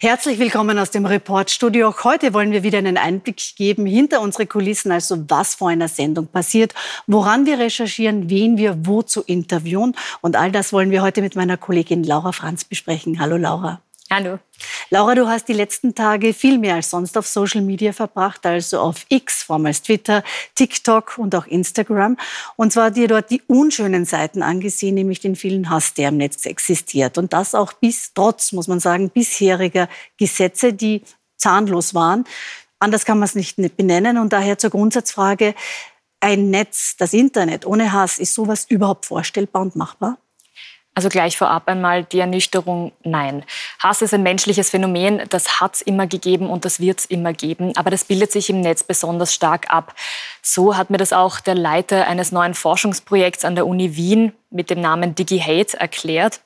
Herzlich willkommen aus dem Reportstudio. Auch heute wollen wir wieder einen Einblick geben hinter unsere Kulissen, also was vor einer Sendung passiert, woran wir recherchieren, wen wir wo zu interviewen. Und all das wollen wir heute mit meiner Kollegin Laura Franz besprechen. Hallo Laura. Hallo. Laura, du hast die letzten Tage viel mehr als sonst auf Social Media verbracht, also auf X, vormals Twitter, TikTok und auch Instagram. Und zwar dir dort die unschönen Seiten angesehen, nämlich den vielen Hass, der im Netz existiert. Und das auch bis, trotz, muss man sagen, bisheriger Gesetze, die zahnlos waren. Anders kann man es nicht benennen. Und daher zur Grundsatzfrage, ein Netz, das Internet ohne Hass, ist sowas überhaupt vorstellbar und machbar? Also gleich vorab einmal die Ernüchterung, nein. Hass ist ein menschliches Phänomen, das hat es immer gegeben und das wird es immer geben, aber das bildet sich im Netz besonders stark ab. So hat mir das auch der Leiter eines neuen Forschungsprojekts an der Uni Wien mit dem Namen DigiHate erklärt.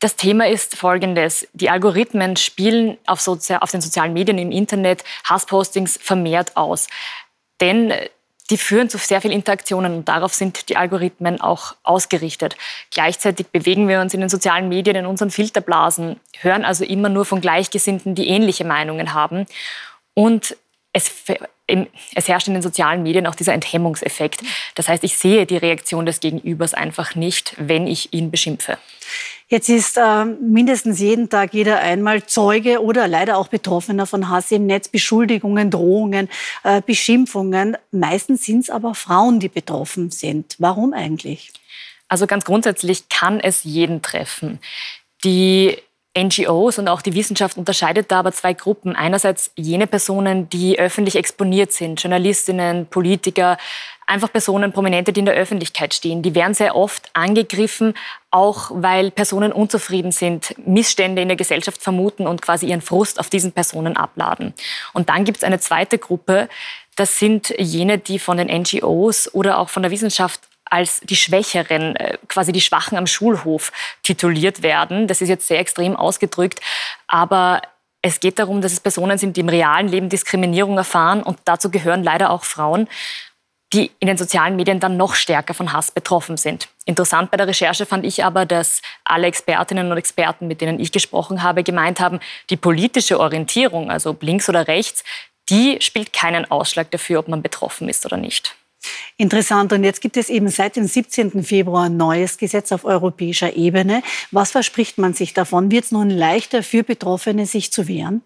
Das Thema ist folgendes. Die Algorithmen spielen auf, Sozi auf den sozialen Medien im Internet Hasspostings vermehrt aus. Denn die führen zu sehr vielen Interaktionen und darauf sind die Algorithmen auch ausgerichtet. Gleichzeitig bewegen wir uns in den sozialen Medien in unseren Filterblasen, hören also immer nur von Gleichgesinnten, die ähnliche Meinungen haben. Und es, es, herrscht in den sozialen Medien auch dieser Enthemmungseffekt. Das heißt, ich sehe die Reaktion des Gegenübers einfach nicht, wenn ich ihn beschimpfe. Jetzt ist äh, mindestens jeden Tag jeder einmal Zeuge oder leider auch Betroffener von Hass im Netz, Beschuldigungen, Drohungen, äh, Beschimpfungen. Meistens sind es aber Frauen, die betroffen sind. Warum eigentlich? Also ganz grundsätzlich kann es jeden treffen. Die NGOs und auch die Wissenschaft unterscheidet da aber zwei Gruppen. Einerseits jene Personen, die öffentlich exponiert sind, Journalistinnen, Politiker, einfach Personen, Prominente, die in der Öffentlichkeit stehen. Die werden sehr oft angegriffen, auch weil Personen unzufrieden sind, Missstände in der Gesellschaft vermuten und quasi ihren Frust auf diesen Personen abladen. Und dann gibt es eine zweite Gruppe, das sind jene, die von den NGOs oder auch von der Wissenschaft als die Schwächeren, äh, quasi die Schwachen am Schulhof tituliert werden. Das ist jetzt sehr extrem ausgedrückt, aber es geht darum, dass es Personen sind, die im realen Leben Diskriminierung erfahren und dazu gehören leider auch Frauen die in den sozialen Medien dann noch stärker von Hass betroffen sind. Interessant bei der Recherche fand ich aber, dass alle Expertinnen und Experten, mit denen ich gesprochen habe, gemeint haben, die politische Orientierung, also links oder rechts, die spielt keinen Ausschlag dafür, ob man betroffen ist oder nicht. Interessant. Und jetzt gibt es eben seit dem 17. Februar ein neues Gesetz auf europäischer Ebene. Was verspricht man sich davon? Wird es nun leichter für Betroffene, sich zu wehren?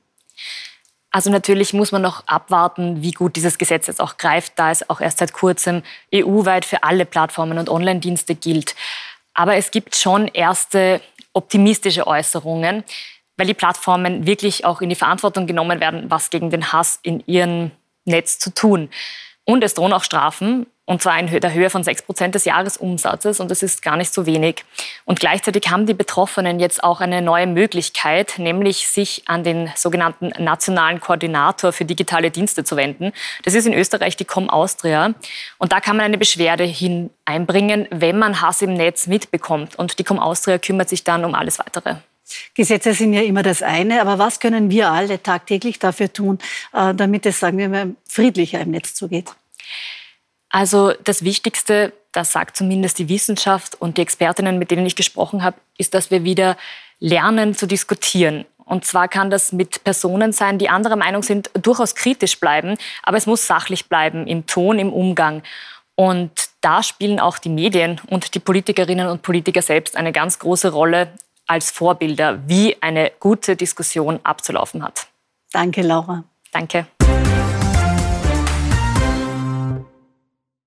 Also natürlich muss man noch abwarten, wie gut dieses Gesetz jetzt auch greift, da es auch erst seit kurzem EU-weit für alle Plattformen und Online-Dienste gilt. Aber es gibt schon erste optimistische Äußerungen, weil die Plattformen wirklich auch in die Verantwortung genommen werden, was gegen den Hass in ihrem Netz zu tun. Und es drohen auch Strafen, und zwar in der Höhe von 6 Prozent des Jahresumsatzes. Und das ist gar nicht so wenig. Und gleichzeitig haben die Betroffenen jetzt auch eine neue Möglichkeit, nämlich sich an den sogenannten nationalen Koordinator für digitale Dienste zu wenden. Das ist in Österreich die Com Austria. Und da kann man eine Beschwerde hin einbringen, wenn man Hass im Netz mitbekommt. Und die Com Austria kümmert sich dann um alles Weitere. Gesetze sind ja immer das eine, aber was können wir alle tagtäglich dafür tun, äh, damit es, sagen wir mal, friedlicher im Netz zugeht? Also das Wichtigste, das sagt zumindest die Wissenschaft und die Expertinnen, mit denen ich gesprochen habe, ist, dass wir wieder lernen zu diskutieren. Und zwar kann das mit Personen sein, die anderer Meinung sind, durchaus kritisch bleiben, aber es muss sachlich bleiben im Ton, im Umgang. Und da spielen auch die Medien und die Politikerinnen und Politiker selbst eine ganz große Rolle, als Vorbilder, wie eine gute Diskussion abzulaufen hat. Danke, Laura. Danke.